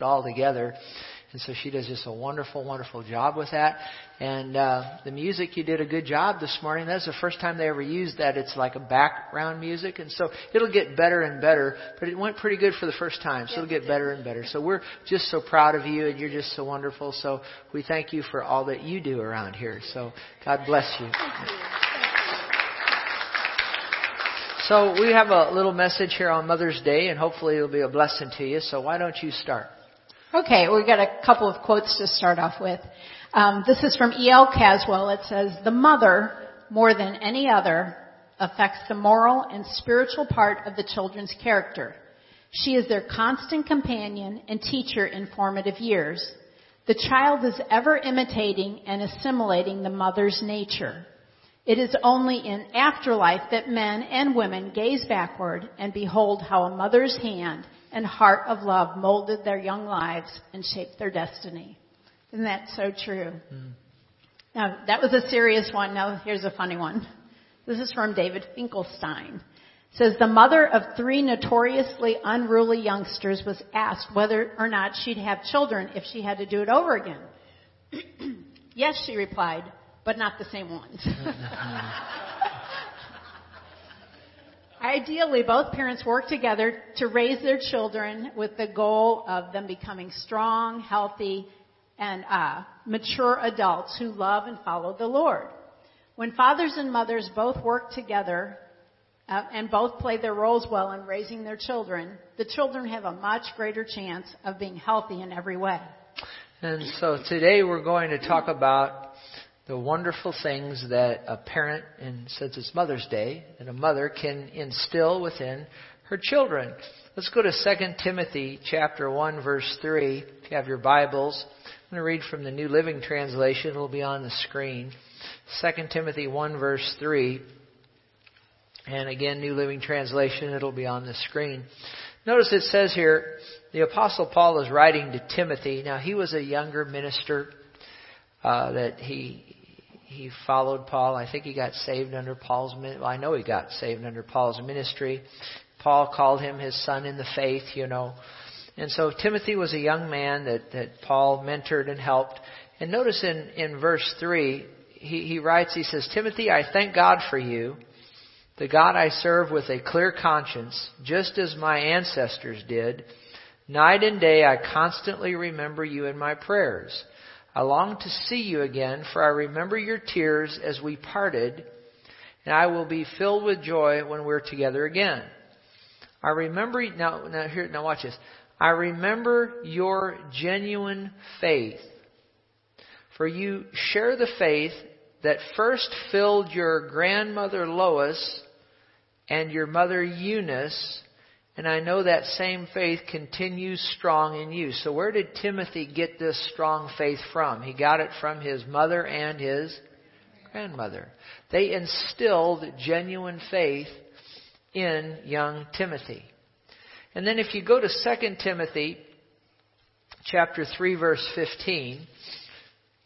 all together. And so she does just a wonderful, wonderful job with that. And uh, the music, you did a good job this morning. That's the first time they ever used that. It's like a background music, and so it'll get better and better. But it went pretty good for the first time, so it'll get better and better. So we're just so proud of you, and you're just so wonderful. So we thank you for all that you do around here. So God bless you. So we have a little message here on Mother's Day, and hopefully it'll be a blessing to you. So why don't you start? Okay, we've got a couple of quotes to start off with. Um, this is from E.L. Caswell. It says, "The mother, more than any other, affects the moral and spiritual part of the children's character. She is their constant companion and teacher in formative years. The child is ever imitating and assimilating the mother's nature. It is only in afterlife that men and women gaze backward and behold how a mother's hand and heart of love molded their young lives and shaped their destiny. Isn't that so true? Mm. Now, that was a serious one. Now, here's a funny one. This is from David Finkelstein. It says the mother of three notoriously unruly youngsters was asked whether or not she'd have children if she had to do it over again. yes, she replied, but not the same ones. Ideally, both parents work together to raise their children with the goal of them becoming strong, healthy, and uh, mature adults who love and follow the Lord. When fathers and mothers both work together uh, and both play their roles well in raising their children, the children have a much greater chance of being healthy in every way. And so today we're going to talk about the wonderful things that a parent, and since it's Mother's Day, and a mother can instill within her children. Let's go to 2 Timothy chapter 1 verse 3. If you have your Bibles, I'm going to read from the New Living Translation. It'll be on the screen. 2 Timothy 1 verse 3. And again, New Living Translation, it'll be on the screen. Notice it says here, the Apostle Paul is writing to Timothy. Now, he was a younger minister uh, that he he followed Paul. I think he got saved under Paul's. Well, I know he got saved under Paul's ministry. Paul called him his son in the faith, you know. And so Timothy was a young man that, that Paul mentored and helped. And notice in, in verse 3, he, he writes, he says, Timothy, I thank God for you, the God I serve with a clear conscience, just as my ancestors did. Night and day I constantly remember you in my prayers. I long to see you again, for I remember your tears as we parted, and I will be filled with joy when we're together again. I remember now now here now watch this. I remember your genuine faith. For you share the faith that first filled your grandmother Lois and your mother Eunice and I know that same faith continues strong in you. So where did Timothy get this strong faith from? He got it from his mother and his grandmother. They instilled genuine faith in young Timothy. And then if you go to 2 Timothy chapter 3 verse 15,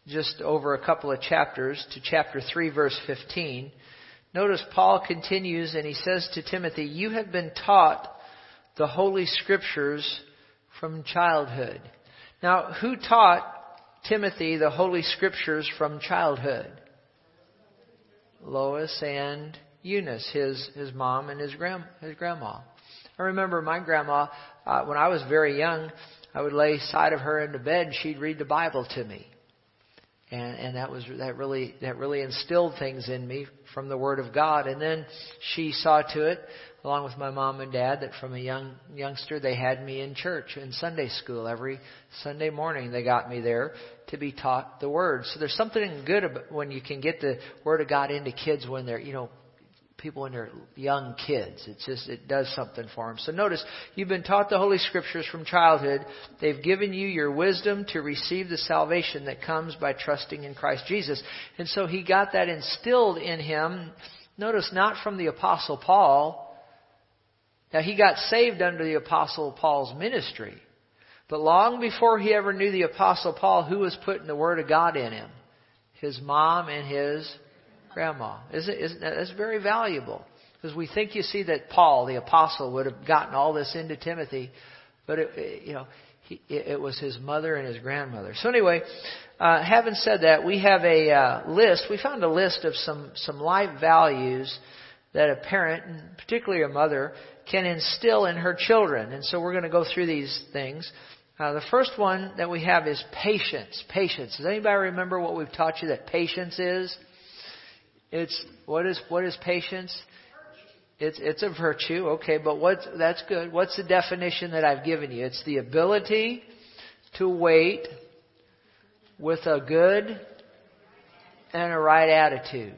just over a couple of chapters to chapter 3 verse 15, notice Paul continues and he says to Timothy, you have been taught the Holy Scriptures from childhood. Now, who taught Timothy the Holy Scriptures from childhood? Lois and Eunice, his, his mom and his, grand, his grandma. I remember my grandma, uh, when I was very young, I would lay side of her into bed and she'd read the Bible to me. And, and that was, that really, that really instilled things in me from the Word of God. And then she saw to it along with my mom and dad, that from a young youngster they had me in church in Sunday school every Sunday morning. They got me there to be taught the Word. So there's something good about when you can get the Word of God into kids when they're you know people when they're young kids. It's just it does something for them. So notice you've been taught the Holy Scriptures from childhood. They've given you your wisdom to receive the salvation that comes by trusting in Christ Jesus. And so he got that instilled in him. Notice not from the Apostle Paul now, he got saved under the Apostle Paul's ministry. But long before he ever knew the Apostle Paul, who was putting the Word of God in him? His mom and his grandma. Isn't, isn't that, that's very valuable. Because we think you see that Paul, the Apostle, would have gotten all this into Timothy. But, it, you know, he, it was his mother and his grandmother. So anyway, uh, having said that, we have a uh, list. We found a list of some some life values that a parent, and particularly a mother, can instill in her children. And so we're going to go through these things. Uh, the first one that we have is patience. Patience. Does anybody remember what we've taught you that patience is? It's what is what is patience? It's it's a virtue, okay, but what's that's good. What's the definition that I've given you? It's the ability to wait with a good and a right attitude.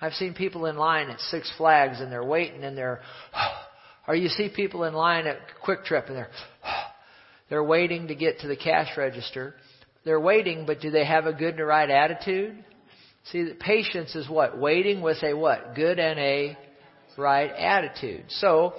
I've seen people in line at Six Flags and they're waiting and they're or you see people in line at QuikTrip and they're they're waiting to get to the cash register. They're waiting, but do they have a good and a right attitude? See, patience is what? Waiting with a what? Good and a right attitude. So,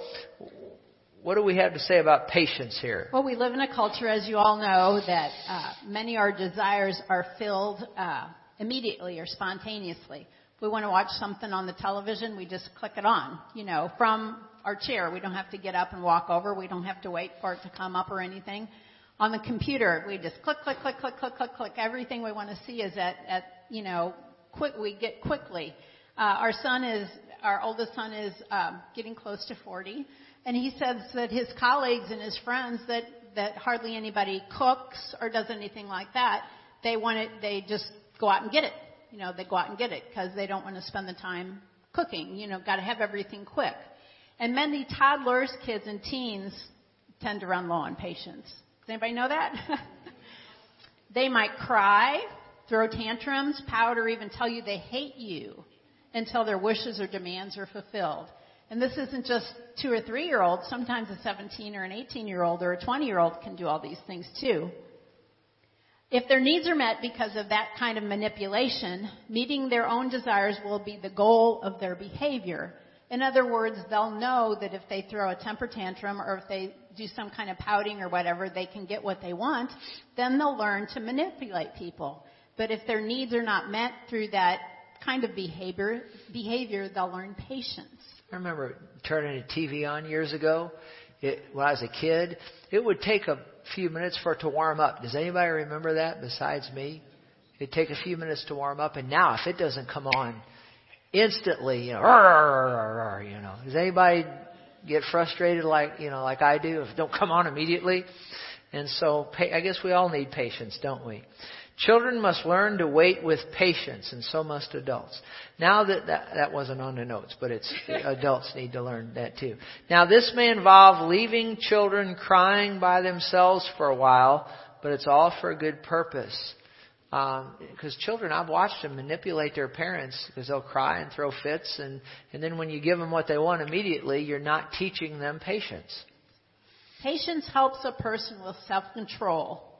what do we have to say about patience here? Well, we live in a culture, as you all know, that uh, many of our desires are filled uh, immediately or spontaneously. If we want to watch something on the television, we just click it on, you know, from our chair. We don't have to get up and walk over. We don't have to wait for it to come up or anything. On the computer, we just click, click, click, click, click, click, click. Everything we want to see is at, at you know, quick. We get quickly. Uh, our son is our oldest son is um, getting close to 40, and he says that his colleagues and his friends that that hardly anybody cooks or does anything like that. They want it. They just go out and get it. You know, they go out and get it because they don't want to spend the time cooking. You know, got to have everything quick. And many toddlers, kids, and teens tend to run low on patience. Does anybody know that? they might cry, throw tantrums, pout, or even tell you they hate you until their wishes or demands are fulfilled. And this isn't just two or three year olds. Sometimes a 17 or an 18 year old or a 20 year old can do all these things too. If their needs are met because of that kind of manipulation, meeting their own desires will be the goal of their behavior. In other words, they'll know that if they throw a temper tantrum or if they do some kind of pouting or whatever, they can get what they want. Then they'll learn to manipulate people. But if their needs are not met through that kind of behavior, behavior they'll learn patience. I remember turning a TV on years ago. It, when I was a kid, it would take a few minutes for it to warm up. Does anybody remember that besides me? It'd take a few minutes to warm up, and now if it doesn't come on instantly, you know, you know, does anybody get frustrated like you know, like I do if it don't come on immediately? And so, I guess we all need patience, don't we? Children must learn to wait with patience, and so must adults. Now that that, that wasn't on the notes, but it's adults need to learn that too. Now this may involve leaving children crying by themselves for a while, but it's all for a good purpose. Um because um, children, I've watched them manipulate their parents because they'll cry and throw fits, and and then when you give them what they want immediately, you're not teaching them patience. Patience helps a person with self-control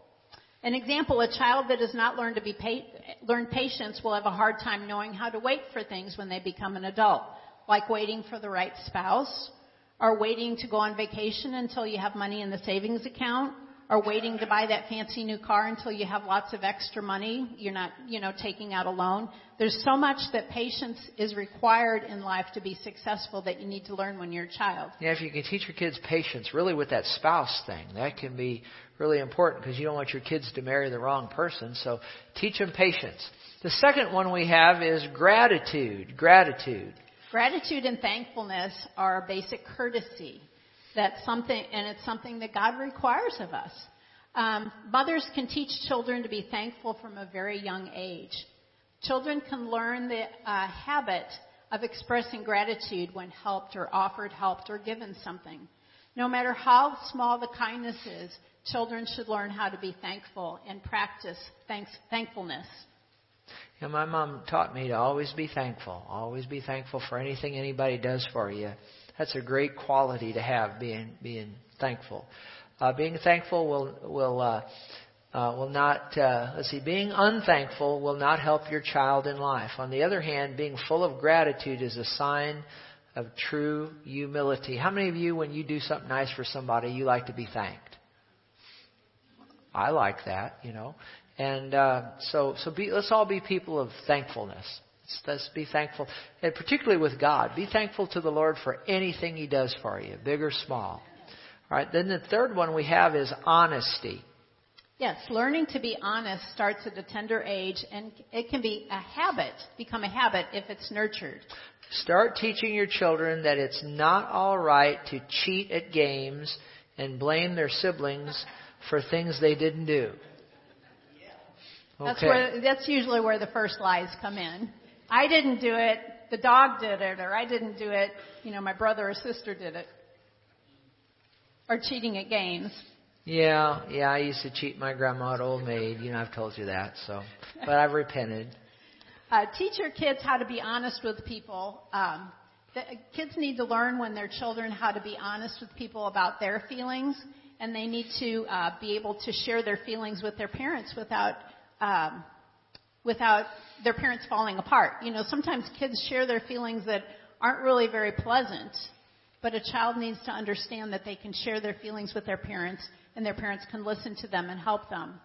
an example, a child that has not learned to be pa- learn patience will have a hard time knowing how to wait for things when they become an adult, like waiting for the right spouse, or waiting to go on vacation until you have money in the savings account, or waiting to buy that fancy new car until you have lots of extra money. You're not, you know, taking out a loan. There's so much that patience is required in life to be successful that you need to learn when you're a child. Yeah, if you can teach your kids patience, really with that spouse thing, that can be really important because you don't want your kids to marry the wrong person. So teach them patience. The second one we have is gratitude. Gratitude. Gratitude and thankfulness are a basic courtesy. That's something, and it's something that God requires of us. Um, mothers can teach children to be thankful from a very young age. Children can learn the uh, habit of expressing gratitude when helped or offered help or given something. No matter how small the kindness is, children should learn how to be thankful and practice thanks, thankfulness. Yeah, my mom taught me to always be thankful. Always be thankful for anything anybody does for you. That's a great quality to have, being being thankful. Uh, being thankful will will uh, uh, will not uh, let's see. Being unthankful will not help your child in life. On the other hand, being full of gratitude is a sign of true humility. How many of you, when you do something nice for somebody, you like to be thanked? I like that, you know. And uh, so, so be, let's all be people of thankfulness. Let's, let's be thankful, and particularly with God. Be thankful to the Lord for anything He does for you, big or small. All right, then the third one we have is honesty. Yes, learning to be honest starts at a tender age and it can be a habit, become a habit if it's nurtured. Start teaching your children that it's not all right to cheat at games and blame their siblings for things they didn't do. Okay. That's where that's usually where the first lies come in. I didn't do it, the dog did it, or I didn't do it, you know, my brother or sister did it. Or cheating at games. Yeah, yeah, I used to cheat my grandma at Old Maid. You know, I've told you that, so. But I've repented. Uh, teach your kids how to be honest with people. Um, the, kids need to learn when they're children how to be honest with people about their feelings, and they need to uh, be able to share their feelings with their parents without um, without their parents falling apart. You know, sometimes kids share their feelings that aren't really very pleasant, but a child needs to understand that they can share their feelings with their parents and their parents can listen to them and help them.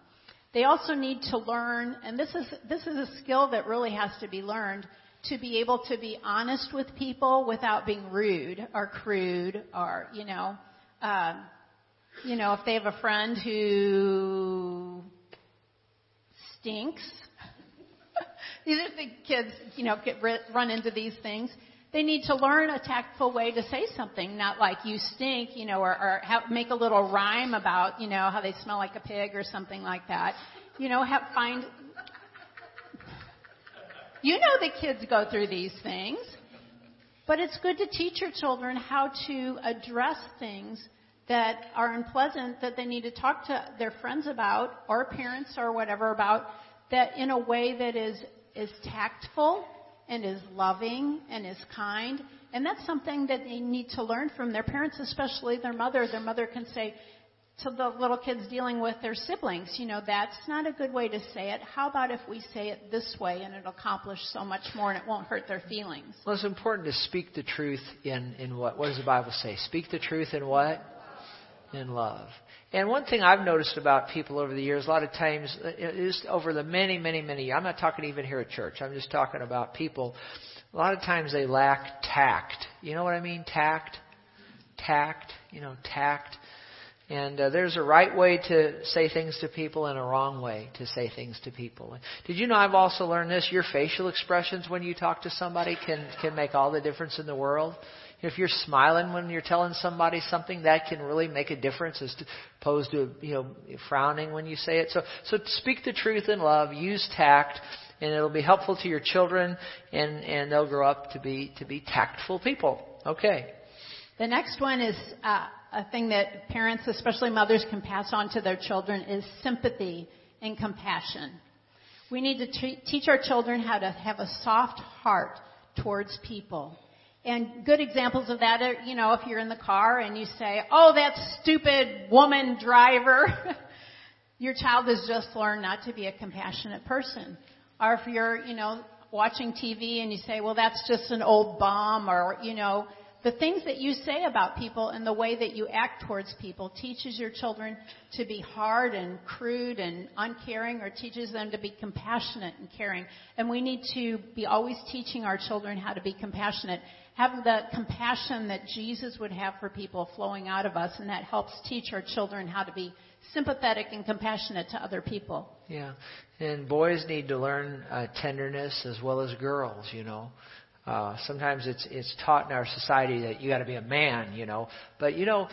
They also need to learn, and this is, this is a skill that really has to be learned, to be able to be honest with people without being rude or crude or, you know, um, you know, if they have a friend who stinks, these are the kids, you know, get, run into these things. They need to learn a tactful way to say something, not like you stink, you know, or, or have, make a little rhyme about, you know, how they smell like a pig or something like that. You know, have, find. You know the kids go through these things, but it's good to teach your children how to address things that are unpleasant that they need to talk to their friends about or parents or whatever about that in a way that is is tactful and is loving and is kind. And that's something that they need to learn from their parents, especially their mother. Their mother can say to the little kids dealing with their siblings, you know, that's not a good way to say it. How about if we say it this way and it'll accomplish so much more and it won't hurt their feelings? Well, it's important to speak the truth in, in what? What does the Bible say? Speak the truth in what? In love. And one thing I've noticed about people over the years, a lot of times, is over the many, many, many, I'm not talking even here at church, I'm just talking about people, a lot of times they lack tact. You know what I mean? Tact? Tact, you know, tact. And uh, there's a right way to say things to people and a wrong way to say things to people. Did you know I've also learned this? Your facial expressions when you talk to somebody can can make all the difference in the world. If you're smiling when you're telling somebody something, that can really make a difference as opposed to, you know, frowning when you say it. So, so speak the truth in love, use tact, and it'll be helpful to your children, and, and they'll grow up to be, to be tactful people. Okay. The next one is, uh, a thing that parents, especially mothers, can pass on to their children is sympathy and compassion. We need to treat, teach our children how to have a soft heart towards people. And good examples of that are, you know, if you're in the car and you say, oh, that stupid woman driver, your child has just learned not to be a compassionate person. Or if you're, you know, watching TV and you say, well, that's just an old bum or, you know, the things that you say about people and the way that you act towards people teaches your children to be hard and crude and uncaring or teaches them to be compassionate and caring. And we need to be always teaching our children how to be compassionate. Have the compassion that Jesus would have for people flowing out of us and that helps teach our children how to be sympathetic and compassionate to other people. Yeah. And boys need to learn uh, tenderness as well as girls, you know. Uh, sometimes it's it's taught in our society that you got to be a man, you know. But you know,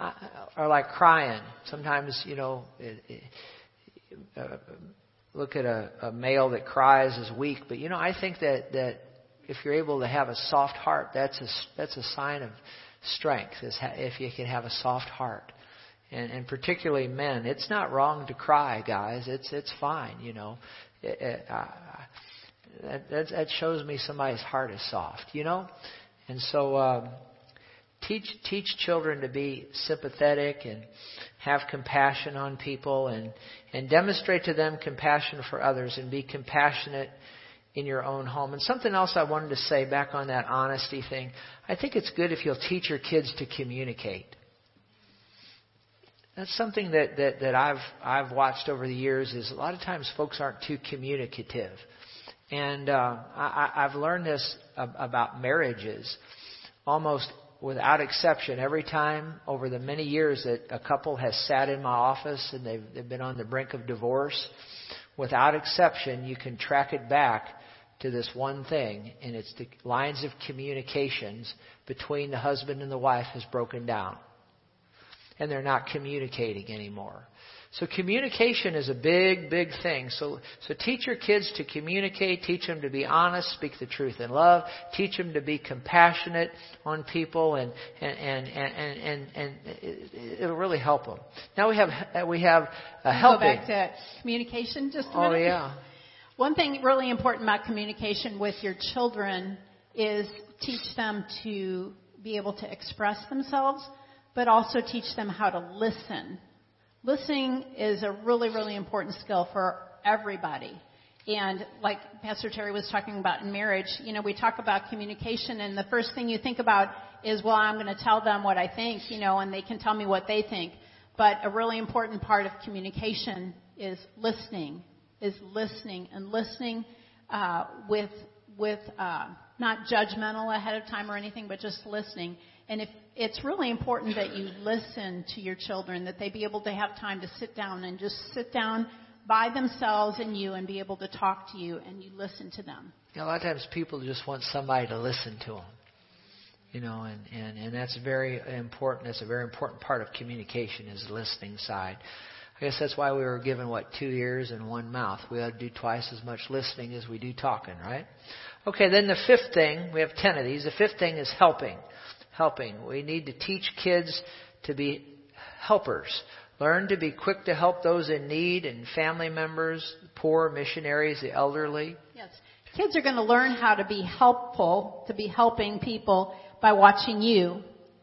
uh, or like crying. Sometimes you know, it, it, uh, look at a, a male that cries is weak. But you know, I think that that if you're able to have a soft heart, that's a that's a sign of strength. Is ha- if you can have a soft heart. And, and particularly men, it's not wrong to cry, guys. It's it's fine, you know. It, it, uh, that, that, that shows me somebody's heart is soft, you know? And so, um, teach, teach children to be sympathetic and have compassion on people and, and demonstrate to them compassion for others and be compassionate in your own home. And something else I wanted to say back on that honesty thing. I think it's good if you'll teach your kids to communicate. That's something that, that, that I've I've watched over the years is a lot of times folks aren't too communicative. And uh, I, I've learned this about marriages. Almost without exception, every time over the many years that a couple has sat in my office and they've, they've been on the brink of divorce, without exception, you can track it back to this one thing, and it's the lines of communications between the husband and the wife has broken down. And they're not communicating anymore. So communication is a big, big thing. So, so teach your kids to communicate, teach them to be honest, speak the truth in love, teach them to be compassionate on people, and and and and and, and it'll really help them. Now we have we have a helping. Go back to communication just a oh, minute. Oh yeah. One thing really important about communication with your children is teach them to be able to express themselves, but also teach them how to listen Listening is a really, really important skill for everybody. And like Pastor Terry was talking about in marriage, you know, we talk about communication and the first thing you think about is, well, I'm going to tell them what I think, you know, and they can tell me what they think. But a really important part of communication is listening, is listening and listening, uh, with, with, uh, not judgmental ahead of time or anything, but just listening. And if it's really important that you listen to your children, that they be able to have time to sit down and just sit down by themselves and you and be able to talk to you and you listen to them. You know, a lot of times people just want somebody to listen to them. You know, and, and, and that's very important. That's a very important part of communication is the listening side. I guess that's why we were given, what, two ears and one mouth. We ought to do twice as much listening as we do talking, right? Okay, then the fifth thing, we have ten of these. The fifth thing is helping helping. We need to teach kids to be helpers. Learn to be quick to help those in need and family members, poor, missionaries, the elderly. Yes. Kids are going to learn how to be helpful, to be helping people by watching you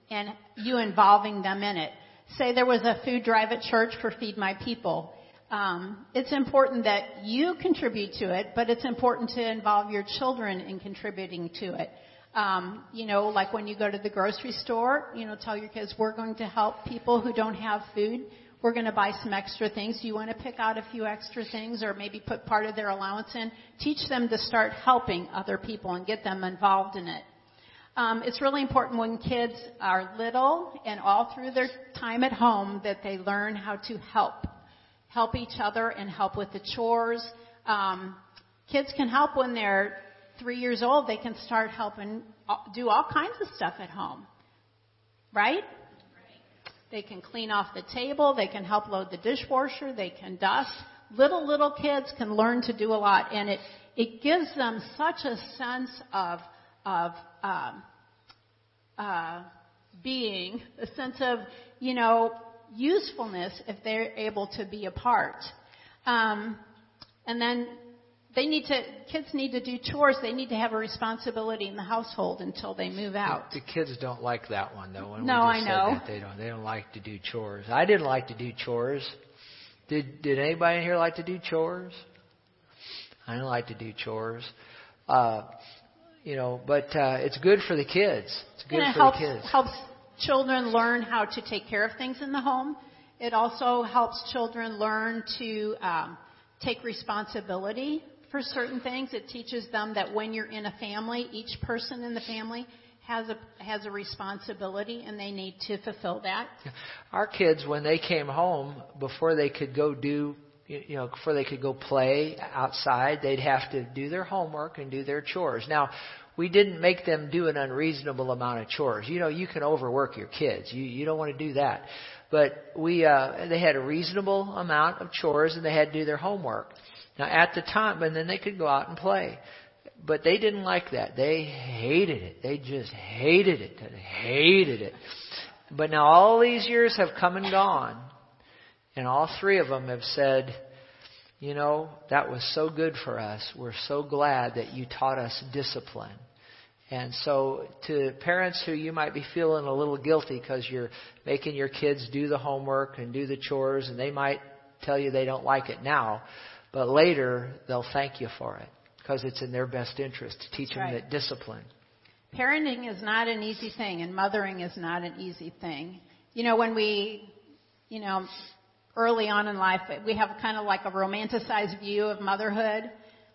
and you involving them in it. Say there was a food drive at church for Feed My People. Um, it's important that you contribute to it, but it's important to involve your children in contributing to it. Um, you know, like when you go to the grocery store, you know, tell your kids, we're going to help people who don't have food. We're going to buy some extra things. You want to pick out a few extra things or maybe put part of their allowance in? Teach them to start helping other people and get them involved in it. Um, it's really important when kids are little and all through their time at home that they learn how to help. Help each other and help with the chores. Um, kids can help when they're three years old, they can start helping uh, do all kinds of stuff at home. Right? They can clean off the table. They can help load the dishwasher. They can dust. Little, little kids can learn to do a lot and it, it gives them such a sense of, of, um, uh, being, a sense of, you know, usefulness if they're able to be a part. Um, and then they need to kids need to do chores. They need to have a responsibility in the household until they move out. the, the kids don't like that one though. When no i know. That, they don't they don't like to do chores. I didn't like to do chores. Did did anybody in here like to do chores? I didn't like to do chores. Uh you know but uh it's good for the kids it's good it for helps, the kids helps children learn how to take care of things in the home it also helps children learn to um take responsibility for certain things. It teaches them that when you're in a family, each person in the family has a has a responsibility and they need to fulfill that. Our kids when they came home before they could go do you know before they could go play outside, they'd have to do their homework and do their chores. Now, we didn't make them do an unreasonable amount of chores. You know, you can overwork your kids. You you don't want to do that. But we uh they had a reasonable amount of chores and they had to do their homework. Now, at the time, and then they could go out and play. But they didn't like that. They hated it. They just hated it. They hated it. But now all these years have come and gone, and all three of them have said, you know, that was so good for us. We're so glad that you taught us discipline. And so, to parents who you might be feeling a little guilty because you're making your kids do the homework and do the chores, and they might tell you they don't like it now, but later, they'll thank you for it because it's in their best interest to teach them that discipline. Parenting is not an easy thing, and mothering is not an easy thing. You know, when we, you know, early on in life, we have kind of like a romanticized view of motherhood,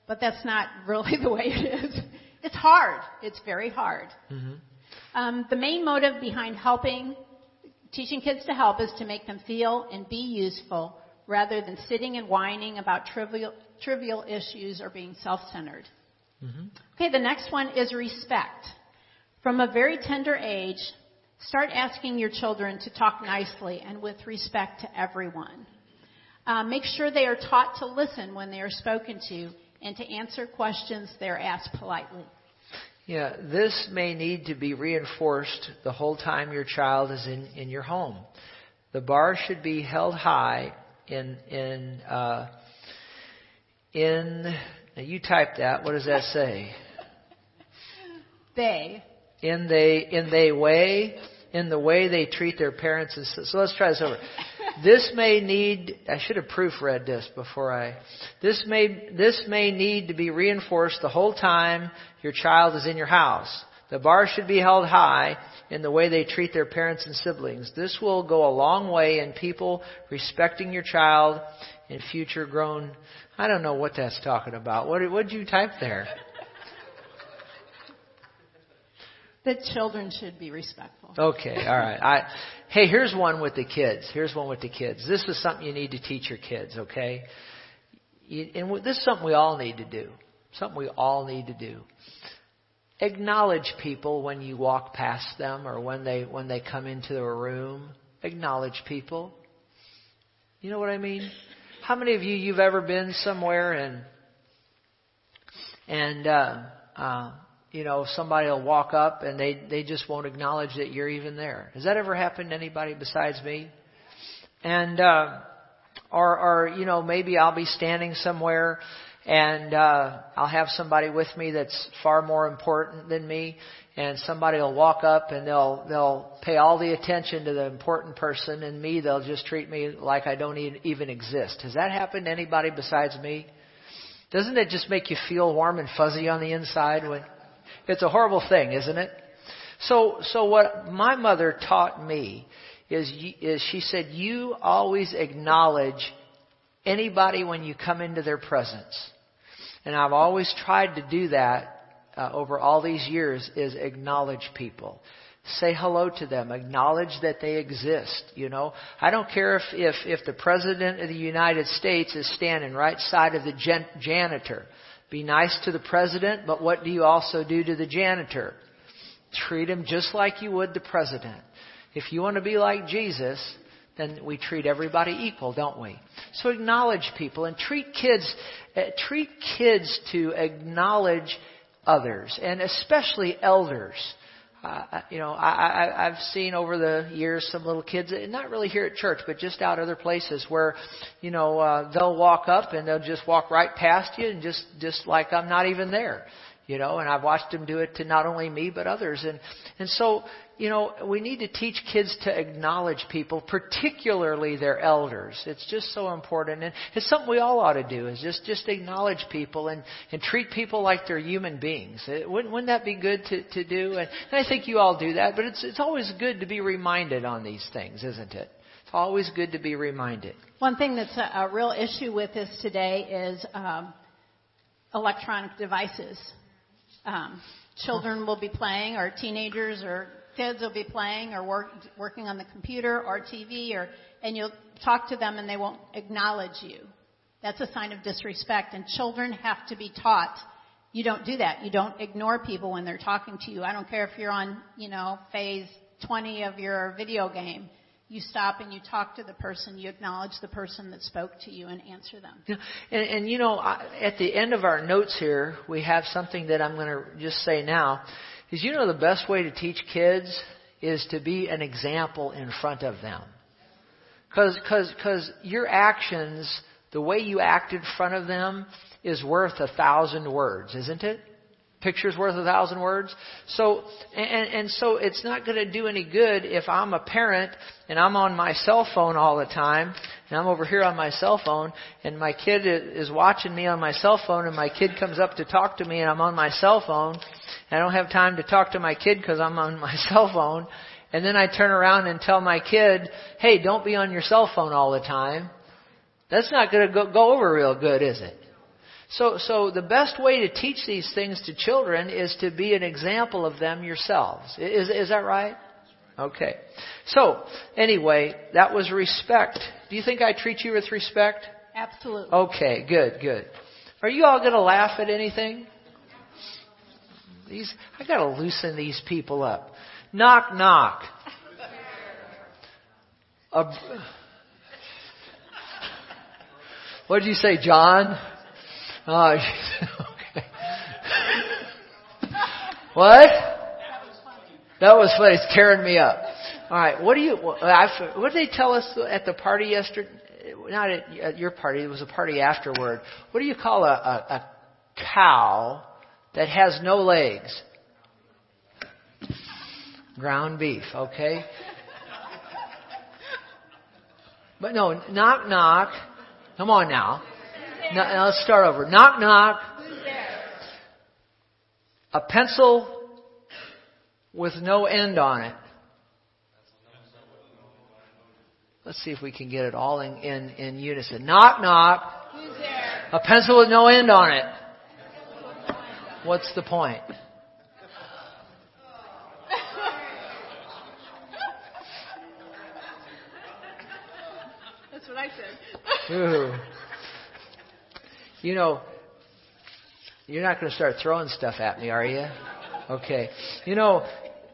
but that's not really the way it is. It's hard. It's very hard. Mm-hmm. Um, the main motive behind helping, teaching kids to help is to make them feel and be useful rather than sitting and whining about trivial, trivial issues or being self-centered. Mm-hmm. Okay, the next one is respect. From a very tender age, start asking your children to talk nicely and with respect to everyone. Uh, make sure they are taught to listen when they are spoken to and to answer questions they're asked politely. Yeah, this may need to be reinforced the whole time your child is in, in your home. The bar should be held high in in uh, in. you type that. What does that say? They. In they in they way in the way they treat their parents. And so, so let's try this over. This may need, I should have proofread this before I, this may, this may need to be reinforced the whole time your child is in your house. The bar should be held high in the way they treat their parents and siblings. This will go a long way in people respecting your child and future grown. I don't know what that's talking about. What did you type there? That children should be respectful. Okay, all right. I, hey, here's one with the kids. Here's one with the kids. This is something you need to teach your kids, okay? You, and this is something we all need to do. Something we all need to do. Acknowledge people when you walk past them or when they when they come into a room. Acknowledge people. You know what I mean? How many of you you've ever been somewhere and and uh, uh, you know, somebody will walk up and they, they just won't acknowledge that you're even there. Has that ever happened to anybody besides me? And, uh, or, or, you know, maybe I'll be standing somewhere and, uh, I'll have somebody with me that's far more important than me and somebody will walk up and they'll, they'll pay all the attention to the important person and me, they'll just treat me like I don't even exist. Has that happened to anybody besides me? Doesn't it just make you feel warm and fuzzy on the inside when, it's a horrible thing, isn't it? So, so what my mother taught me is, is she said, you always acknowledge anybody when you come into their presence. And I've always tried to do that uh, over all these years is acknowledge people. Say hello to them. Acknowledge that they exist. You know, I don't care if if if the president of the United States is standing right side of the gen- janitor. Be nice to the president, but what do you also do to the janitor? Treat him just like you would the president. If you want to be like Jesus, then we treat everybody equal, don't we? So acknowledge people and treat kids, uh, treat kids to acknowledge others and especially elders uh, you know, I, I, I've seen over the years some little kids, not really here at church, but just out other places where, you know, uh, they'll walk up and they'll just walk right past you and just, just like I'm not even there you know, and I've watched them do it to not only me but others. And and so, you know, we need to teach kids to acknowledge people, particularly their elders. It's just so important, and it's something we all ought to do. Is just just acknowledge people and and treat people like they're human beings. It, wouldn't wouldn't that be good to to do? And, and I think you all do that. But it's it's always good to be reminded on these things, isn't it? It's always good to be reminded. One thing that's a, a real issue with this today is um, electronic devices um, children will be playing, or teenagers or kids will be playing, or work, working on the computer or TV, or and you'll talk to them and they won't acknowledge you. That's a sign of disrespect, and children have to be taught. You don't do that. You don't ignore people when they're talking to you. I don't care if you're on, you know, phase 20 of your video game you stop and you talk to the person, you acknowledge the person that spoke to you and answer them. Yeah. And, and you know, at the end of our notes here, we have something that I'm going to just say now. Is you know the best way to teach kids is to be an example in front of them. Cause, cause, cause your actions, the way you act in front of them is worth a thousand words, isn't it? Picture's worth a thousand words. So, and, and so it's not going to do any good if I'm a parent and I'm on my cell phone all the time and I'm over here on my cell phone and my kid is watching me on my cell phone and my kid comes up to talk to me and I'm on my cell phone and I don't have time to talk to my kid because I'm on my cell phone. And then I turn around and tell my kid, hey, don't be on your cell phone all the time. That's not going to go, go over real good, is it? So, so the best way to teach these things to children is to be an example of them yourselves. Is, is that right? Okay. So, anyway, that was respect. Do you think I treat you with respect? Absolutely. Okay, good, good. Are you all going to laugh at anything? These, I got to loosen these people up. Knock, knock. A, what did you say, John? Oh, okay. what? That was funny. It's tearing me up. All right. What do you? What did they tell us at the party yesterday? Not at, at your party. It was a party afterward. What do you call a, a, a cow that has no legs? Ground beef. Okay. But no, knock knock. Come on now. No, now let's start over. Knock knock. Who's there? A pencil with no end on it. Let's see if we can get it all in, in, in unison. Knock knock. A pencil with no end on it. What's the point? That's what I said. Ooh. You know, you're not going to start throwing stuff at me, are you? Okay. You know,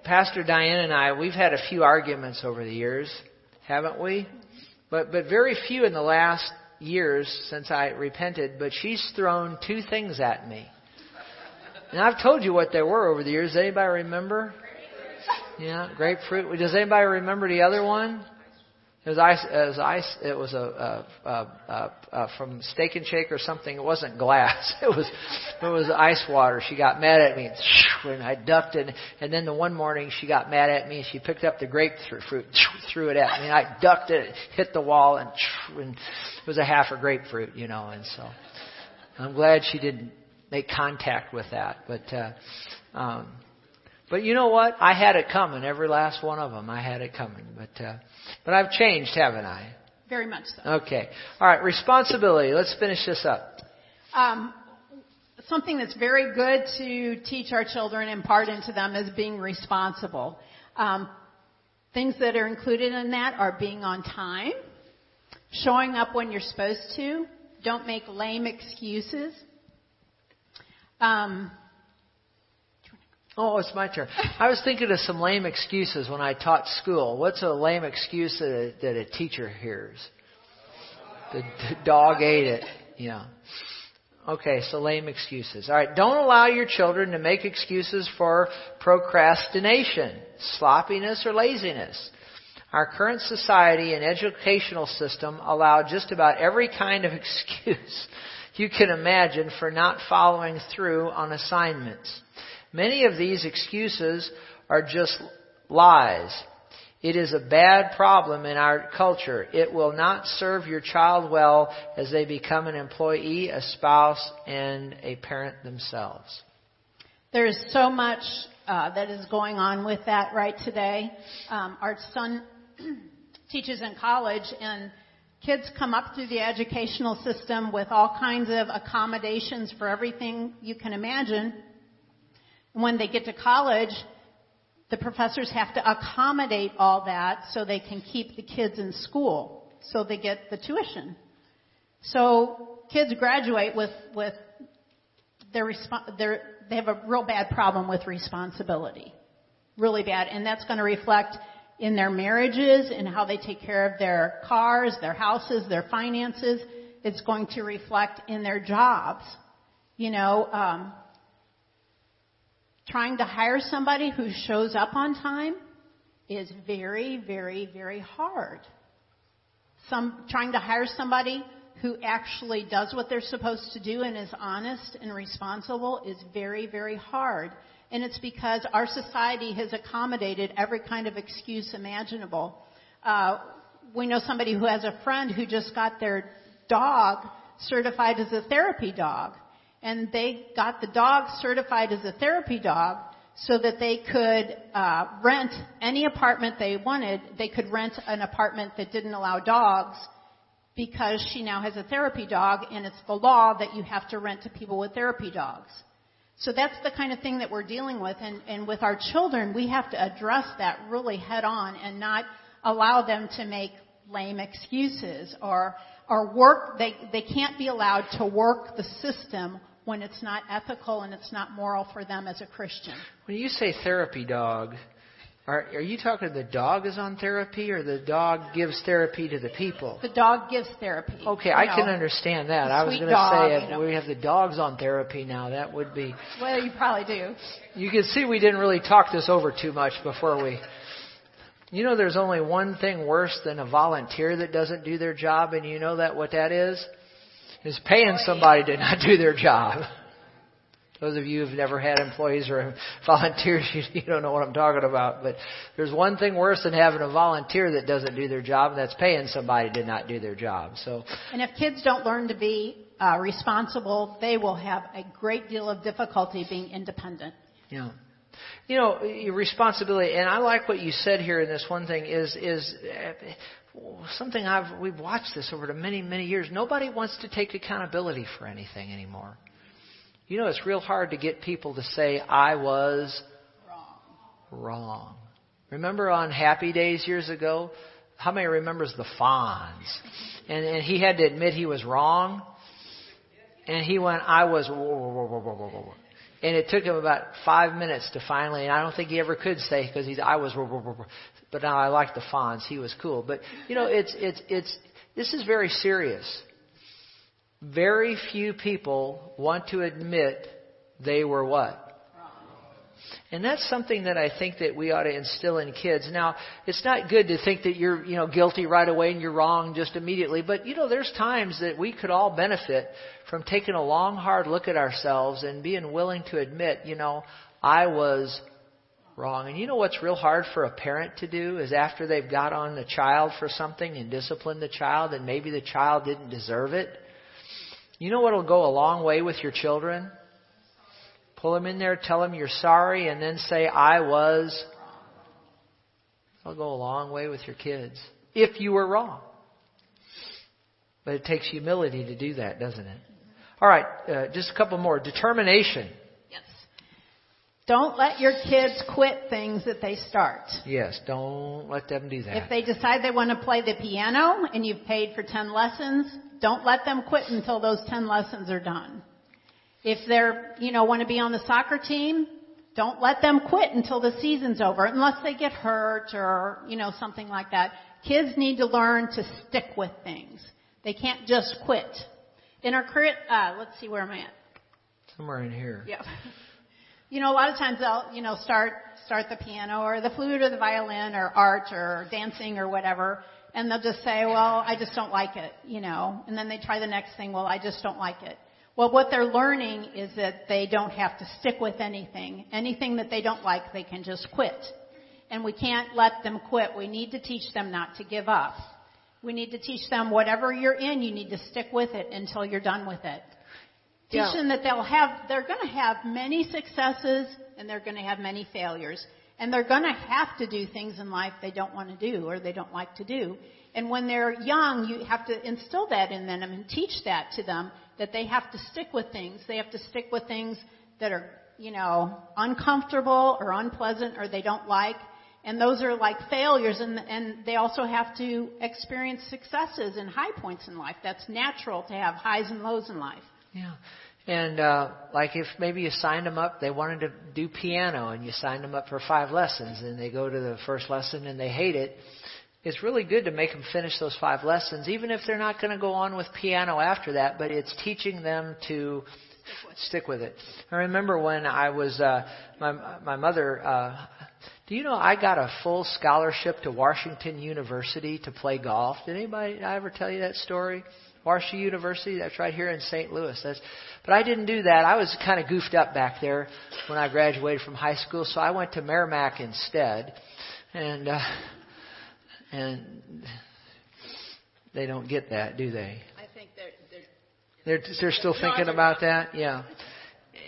Pastor Diane and I, we've had a few arguments over the years, haven't we? But but very few in the last years since I repented. But she's thrown two things at me, and I've told you what they were over the years. Anybody remember? Yeah, grapefruit. Does anybody remember the other one? It was ice. It was. It was a, a, a, a, from Steak and Shake or something. It wasn't glass. It was it was ice water. She got mad at me and I ducked it. And then the one morning she got mad at me. And she picked up the grapefruit, threw it at me. And I ducked it, hit the wall, and, and it was a half a grapefruit, you know. And so I'm glad she didn't make contact with that. But uh, um, but you know what? I had it coming. Every last one of them, I had it coming. But uh, but I've changed, haven't I? Very much so. Okay. All right. Responsibility. Let's finish this up. Um, something that's very good to teach our children and impart into them is being responsible. Um, things that are included in that are being on time, showing up when you're supposed to, don't make lame excuses. Um, Oh, it's my turn. I was thinking of some lame excuses when I taught school. What's a lame excuse that a, that a teacher hears? The, the dog ate it. Yeah. Okay, so lame excuses. All right, don't allow your children to make excuses for procrastination, sloppiness, or laziness. Our current society and educational system allow just about every kind of excuse you can imagine for not following through on assignments. Many of these excuses are just lies. It is a bad problem in our culture. It will not serve your child well as they become an employee, a spouse, and a parent themselves. There's so much uh, that is going on with that right today. Um, our son teaches in college, and kids come up through the educational system with all kinds of accommodations for everything you can imagine. When they get to college, the professors have to accommodate all that so they can keep the kids in school, so they get the tuition. So kids graduate with with their resp- their they have a real bad problem with responsibility, really bad, and that's going to reflect in their marriages and how they take care of their cars, their houses, their finances. It's going to reflect in their jobs. You know, um, trying to hire somebody who shows up on time is very, very, very hard. Some, trying to hire somebody who actually does what they're supposed to do and is honest and responsible is very, very hard. And it's because our society has accommodated every kind of excuse imaginable. Uh, we know somebody who has a friend who just got their dog certified as a therapy dog and they got the dog certified as a therapy dog so that they could uh, rent any apartment they wanted. They could rent an apartment that didn't allow dogs because she now has a therapy dog and it's the law that you have to rent to people with therapy dogs. So that's the kind of thing that we're dealing with and, and with our children we have to address that really head on and not allow them to make lame excuses or or work they they can't be allowed to work the system when it's not ethical and it's not moral for them as a Christian. When you say therapy dog, are, are you talking the dog is on therapy or the dog gives therapy to the people? The dog gives therapy. Okay, I know. can understand that. I was going to say if you know. we have the dogs on therapy now, that would be. Well, you probably do. You can see we didn't really talk this over too much before we. You know, there's only one thing worse than a volunteer that doesn't do their job, and you know that what that is? Is paying somebody to not do their job. Those of you who've never had employees or volunteers, you, you don't know what I'm talking about. But there's one thing worse than having a volunteer that doesn't do their job, and that's paying somebody to not do their job. So, And if kids don't learn to be uh, responsible, they will have a great deal of difficulty being independent. yeah. You know, your responsibility, and I like what you said here in this one thing is is uh, something I've we've watched this over the many many years. Nobody wants to take accountability for anything anymore. You know, it's real hard to get people to say I was wrong. wrong. Remember on Happy Days years ago? How many remembers the Fonz? And, and he had to admit he was wrong. And he went, I was, whoa, whoa, whoa, and it took him about five minutes to finally, and I don't think he ever could say because he's, I was, but now I like the Fonz. He was cool. But, you know, it's, it's, it's, this is very serious. Very few people want to admit they were what? And that's something that I think that we ought to instill in kids. Now, it's not good to think that you're, you know, guilty right away and you're wrong just immediately, but you know, there's times that we could all benefit from taking a long hard look at ourselves and being willing to admit, you know, I was wrong. And you know what's real hard for a parent to do is after they've got on the child for something and disciplined the child and maybe the child didn't deserve it. You know what'll go a long way with your children? Pull them in there, tell them you're sorry, and then say, I was. That'll go a long way with your kids. If you were wrong. But it takes humility to do that, doesn't it? All right, uh, just a couple more. Determination. Don't let your kids quit things that they start. Yes, don't let them do that. If they decide they want to play the piano and you've paid for 10 lessons, don't let them quit until those 10 lessons are done. If they're, you know, want to be on the soccer team, don't let them quit until the season's over unless they get hurt or, you know, something like that. Kids need to learn to stick with things. They can't just quit. In our current, uh, let's see where am I at? Somewhere in here. Yeah. You know, a lot of times they'll, you know, start start the piano or the flute or the violin or art or dancing or whatever, and they'll just say, "Well, I just don't like it," you know. And then they try the next thing. Well, I just don't like it. Well, what they're learning is that they don't have to stick with anything. Anything that they don't like, they can just quit. And we can't let them quit. We need to teach them not to give up. We need to teach them whatever you're in, you need to stick with it until you're done with it. Yeah. that they'll have, they're going to have many successes and they're going to have many failures. And they're going to have to do things in life they don't want to do or they don't like to do. And when they're young, you have to instill that in them and teach that to them that they have to stick with things. They have to stick with things that are, you know, uncomfortable or unpleasant or they don't like. And those are like failures and, and they also have to experience successes and high points in life. That's natural to have highs and lows in life. Yeah. And uh, like if maybe you signed them up, they wanted to do piano, and you signed them up for five lessons, and they go to the first lesson and they hate it. It's really good to make them finish those five lessons, even if they're not going to go on with piano after that. But it's teaching them to stick with it. I remember when I was uh, my my mother. Uh, do you know I got a full scholarship to Washington University to play golf? Did anybody ever tell you that story? Washington University, that's right here in St. Louis. That's, but I didn't do that. I was kind of goofed up back there when I graduated from high school, so I went to Meramec instead, and uh, and they don't get that, do they? I think they're, they're They're they're still thinking about that, yeah.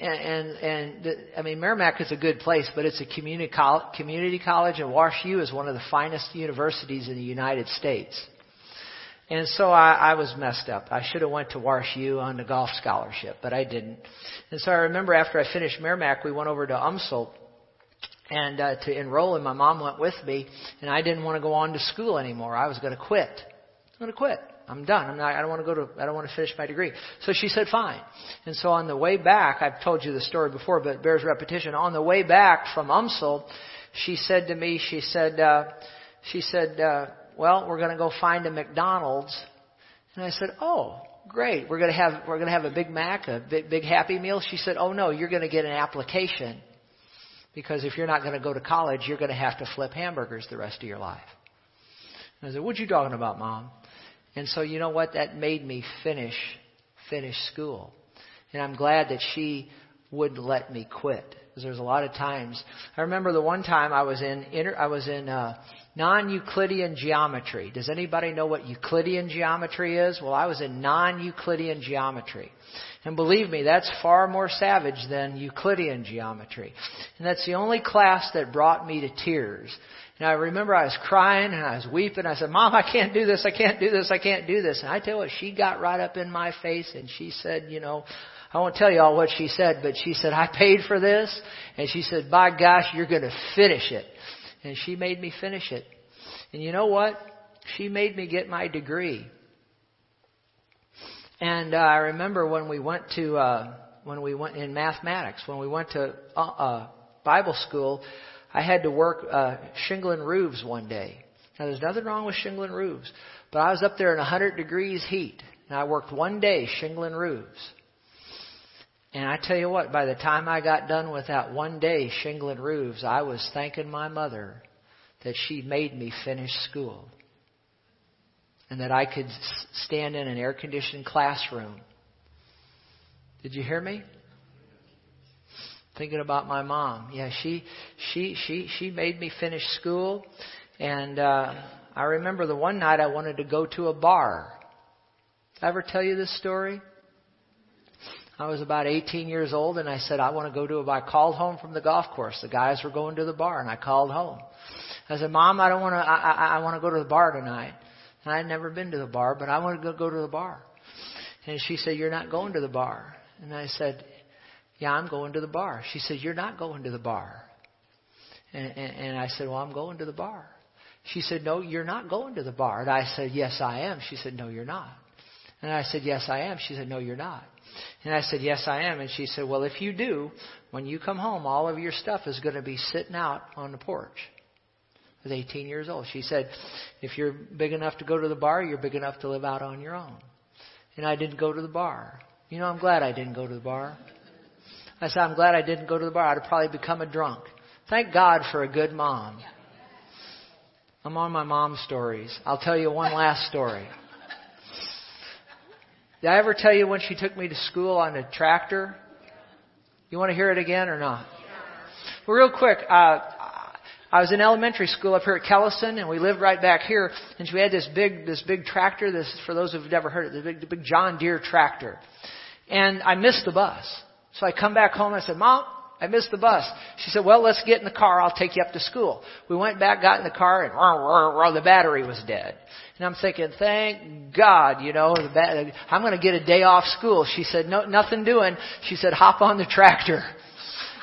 And and, and the, I mean Meramec is a good place, but it's a community col- community college, and Wash U is one of the finest universities in the United States. And so I, I was messed up. I should have went to Wash U on the golf scholarship, but I didn't. And so I remember after I finished Meramec, we went over to UMSL and uh, to enroll, and my mom went with me, and I didn't want to go on to school anymore. I was going to quit. I'm going to quit. I'm done. I'm not, I don't want to go to, I don't want to finish my degree. So she said, fine. And so on the way back, I've told you the story before, but it bears repetition. On the way back from UMSL, she said to me, she said, uh, she said, uh, well, we're going to go find a McDonald's. And I said, oh, great. We're going to have, we're going to have a Big Mac, a big, big Happy Meal. She said, oh no, you're going to get an application. Because if you're not going to go to college, you're going to have to flip hamburgers the rest of your life. And I said, what you talking about, mom? And so you know what? That made me finish, finish school. And I'm glad that she wouldn't let me quit. Because there's a lot of times. I remember the one time I was in, inter, I was in, uh, non-Euclidean geometry. Does anybody know what Euclidean geometry is? Well, I was in non-Euclidean geometry. And believe me, that's far more savage than Euclidean geometry. And that's the only class that brought me to tears. And I remember I was crying and I was weeping. I said, Mom, I can't do this. I can't do this. I can't do this. And I tell you she got right up in my face and she said, you know, I won't tell you all what she said, but she said, I paid for this. And she said, by gosh, you're going to finish it. And she made me finish it. And you know what? She made me get my degree. And uh, I remember when we went to uh, when we went in mathematics, when we went to uh, uh, Bible school, I had to work uh, shingling roofs one day. Now there's nothing wrong with shingling roofs, but I was up there in 100 degrees heat, and I worked one day shingling roofs. And I tell you what, by the time I got done with that one day shingling roofs, I was thanking my mother that she made me finish school. And that I could stand in an air conditioned classroom. Did you hear me? Thinking about my mom. Yeah, she she she she made me finish school and uh I remember the one night I wanted to go to a bar. Did I ever tell you this story? I was about 18 years old and I said, I want to go to a bar. I called home from the golf course. The guys were going to the bar and I called home. I said, Mom, I don't want to, I, I, I want to go to the bar tonight. And I had never been to the bar, but I want to go, go to the bar. And she said, You're not going to the bar. And I said, Yeah, I'm going to the bar. She said, You're not going to the bar. And, and, and I said, Well, I'm going to the bar. She said, No, you're not going to the bar. And I said, Yes, I am. She said, No, you're not. And I said, Yes, I am. She said, No, you're not. And I said, Yes, I am. And she said, Well, if you do, when you come home, all of your stuff is going to be sitting out on the porch. I was 18 years old. She said, If you're big enough to go to the bar, you're big enough to live out on your own. And I didn't go to the bar. You know, I'm glad I didn't go to the bar. I said, I'm glad I didn't go to the bar. I'd have probably become a drunk. Thank God for a good mom. I'm on my mom's stories. I'll tell you one last story. Did I ever tell you when she took me to school on a tractor? You want to hear it again or not? Well, real quick, uh, I was in elementary school up here at Kellison, and we lived right back here. And we had this big, this big tractor. This, for those who've never heard it, the big, the big John Deere tractor. And I missed the bus, so I come back home and I said, "Mom, I missed the bus." She said, "Well, let's get in the car. I'll take you up to school." We went back, got in the car, and rah, rah, rah, the battery was dead. And I'm thinking, thank God, you know, the ba- I'm going to get a day off school. She said, no, nothing doing. She said, hop on the tractor.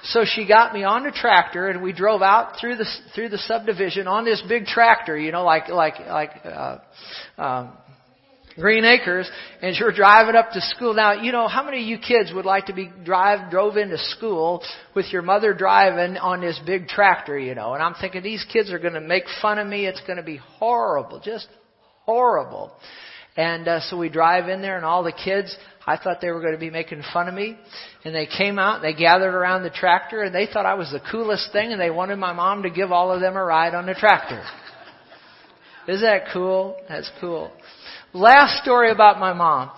So she got me on the tractor and we drove out through the, through the subdivision on this big tractor, you know, like, like, like, uh, um, Green Acres, and you're driving up to school. Now, you know, how many of you kids would like to be drive, drove into school with your mother driving on this big tractor, you know? And I'm thinking these kids are going to make fun of me. It's going to be horrible, just horrible. And uh, so we drive in there, and all the kids, I thought they were going to be making fun of me. And they came out, and they gathered around the tractor, and they thought I was the coolest thing, and they wanted my mom to give all of them a ride on the tractor. Isn't that cool? That's cool. Last story about my mom.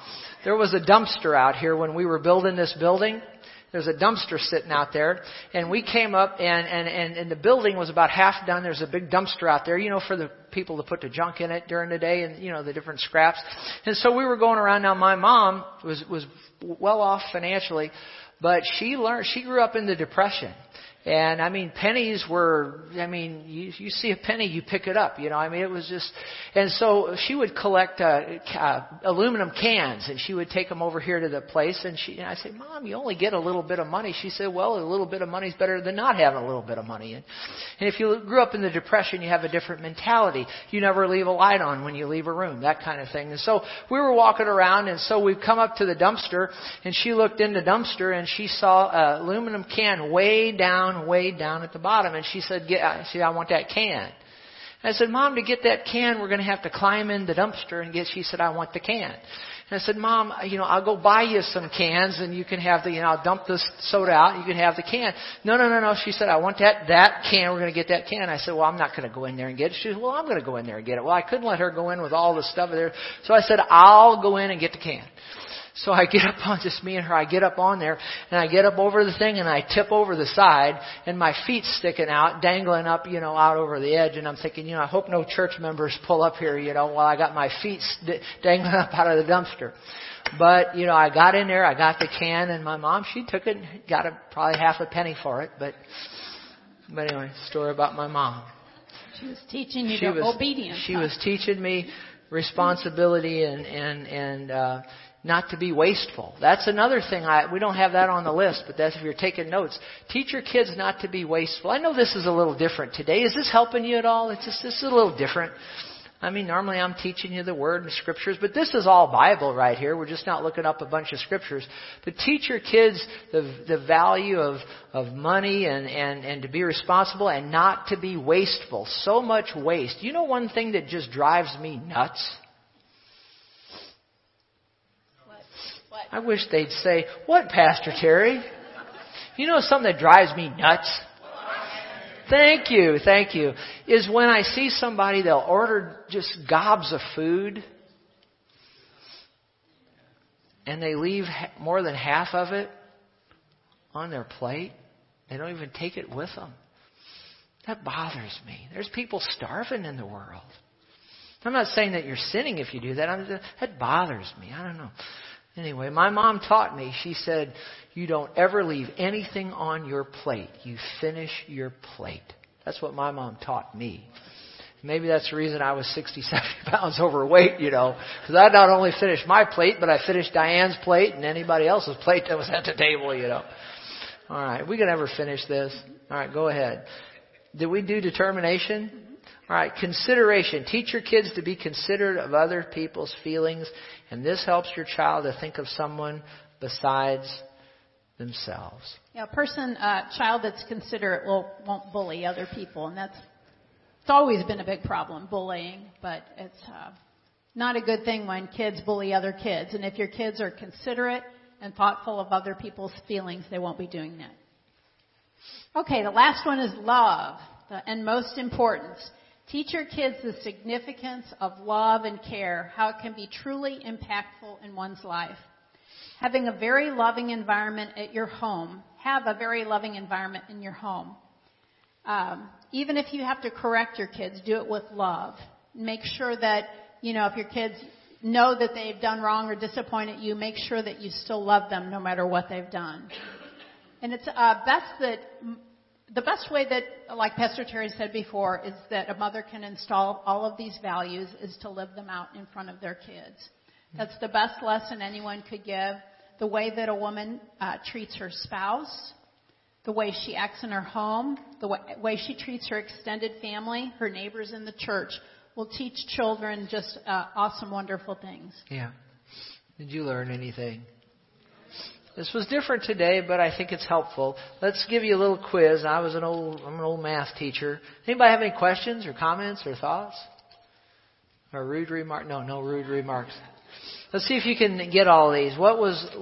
There was a dumpster out here when we were building this building. There's a dumpster sitting out there, and we came up, and, and, and, and the building was about half done. There's a big dumpster out there, you know, for the people to put the junk in it during the day, and you know the different scraps. And so we were going around. Now my mom was was well off financially, but she learned. She grew up in the depression, And I mean, pennies were, I mean, you, you see a penny, you pick it up, you know, I mean, it was just, and so she would collect, uh, uh, aluminum cans and she would take them over here to the place and she, and I said, Mom, you only get a little bit of money. She said, well, a little bit of money is better than not having a little bit of money. And, and if you grew up in the Depression, you have a different mentality. You never leave a light on when you leave a room, that kind of thing. And so we were walking around and so we come up to the dumpster and she looked in the dumpster and she saw a aluminum can way down down, way down at the bottom. And she said, "Get, uh, she said, I want that can. And I said, Mom, to get that can, we're going to have to climb in the dumpster and get, she said, I want the can. And I said, Mom, you know, I'll go buy you some cans and you can have the, you know, I'll dump this soda out you can have the can. No, no, no, no. She said, I want that, that can. We're going to get that can. I said, well, I'm not going to go in there and get it. She said, well, I'm going to go in there and get it. Well, I couldn't let her go in with all the stuff there. So I said, I'll go in and get the can. So I get up on just me and her. I get up on there and I get up over the thing and I tip over the side and my feet sticking out, dangling up, you know, out over the edge. And I'm thinking, you know, I hope no church members pull up here, you know, while I got my feet st- dangling up out of the dumpster. But you know, I got in there, I got the can, and my mom she took it, and got a, probably half a penny for it. But but anyway, story about my mom. She was teaching you she was, obedience. She huh? was teaching me responsibility and and and uh, not to be wasteful. That's another thing. I, we don't have that on the list, but that's if you're taking notes. Teach your kids not to be wasteful. I know this is a little different today. Is this helping you at all? It's just this is a little different. I mean, normally I'm teaching you the Word and Scriptures, but this is all Bible right here. We're just not looking up a bunch of Scriptures. But teach your kids the, the value of, of money and, and, and to be responsible and not to be wasteful. So much waste. You know one thing that just drives me nuts? I wish they'd say, What, Pastor Terry? You know something that drives me nuts? Thank you, thank you. Is when I see somebody, they'll order just gobs of food and they leave more than half of it on their plate. They don't even take it with them. That bothers me. There's people starving in the world. I'm not saying that you're sinning if you do that. I'm, that bothers me. I don't know. Anyway, my mom taught me, she said, you don't ever leave anything on your plate. You finish your plate. That's what my mom taught me. Maybe that's the reason I was 60, 70 pounds overweight, you know, because I not only finished my plate, but I finished Diane's plate and anybody else's plate that was at the table, you know. All right, we can never finish this. All right, go ahead. Did we do determination? All right, consideration. Teach your kids to be considerate of other people's feelings, and this helps your child to think of someone besides themselves. Yeah, a person, uh, child that's considerate will won't bully other people, and that's it's always been a big problem, bullying. But it's uh, not a good thing when kids bully other kids. And if your kids are considerate and thoughtful of other people's feelings, they won't be doing that. Okay, the last one is love, and most important. Teach your kids the significance of love and care, how it can be truly impactful in one's life. Having a very loving environment at your home, have a very loving environment in your home. Um, even if you have to correct your kids, do it with love. Make sure that, you know, if your kids know that they've done wrong or disappointed you, make sure that you still love them no matter what they've done. And it's uh, best that the best way that, like Pastor Terry said before, is that a mother can install all of these values is to live them out in front of their kids. That's the best lesson anyone could give. The way that a woman uh, treats her spouse, the way she acts in her home, the way, way she treats her extended family, her neighbors in the church, will teach children just uh, awesome, wonderful things. Yeah. Did you learn anything? This was different today, but I think it's helpful. Let's give you a little quiz. I was an old, I'm an old math teacher. Anybody have any questions or comments or thoughts? Or rude remark? No, no rude remarks. Let's see if you can get all these. What was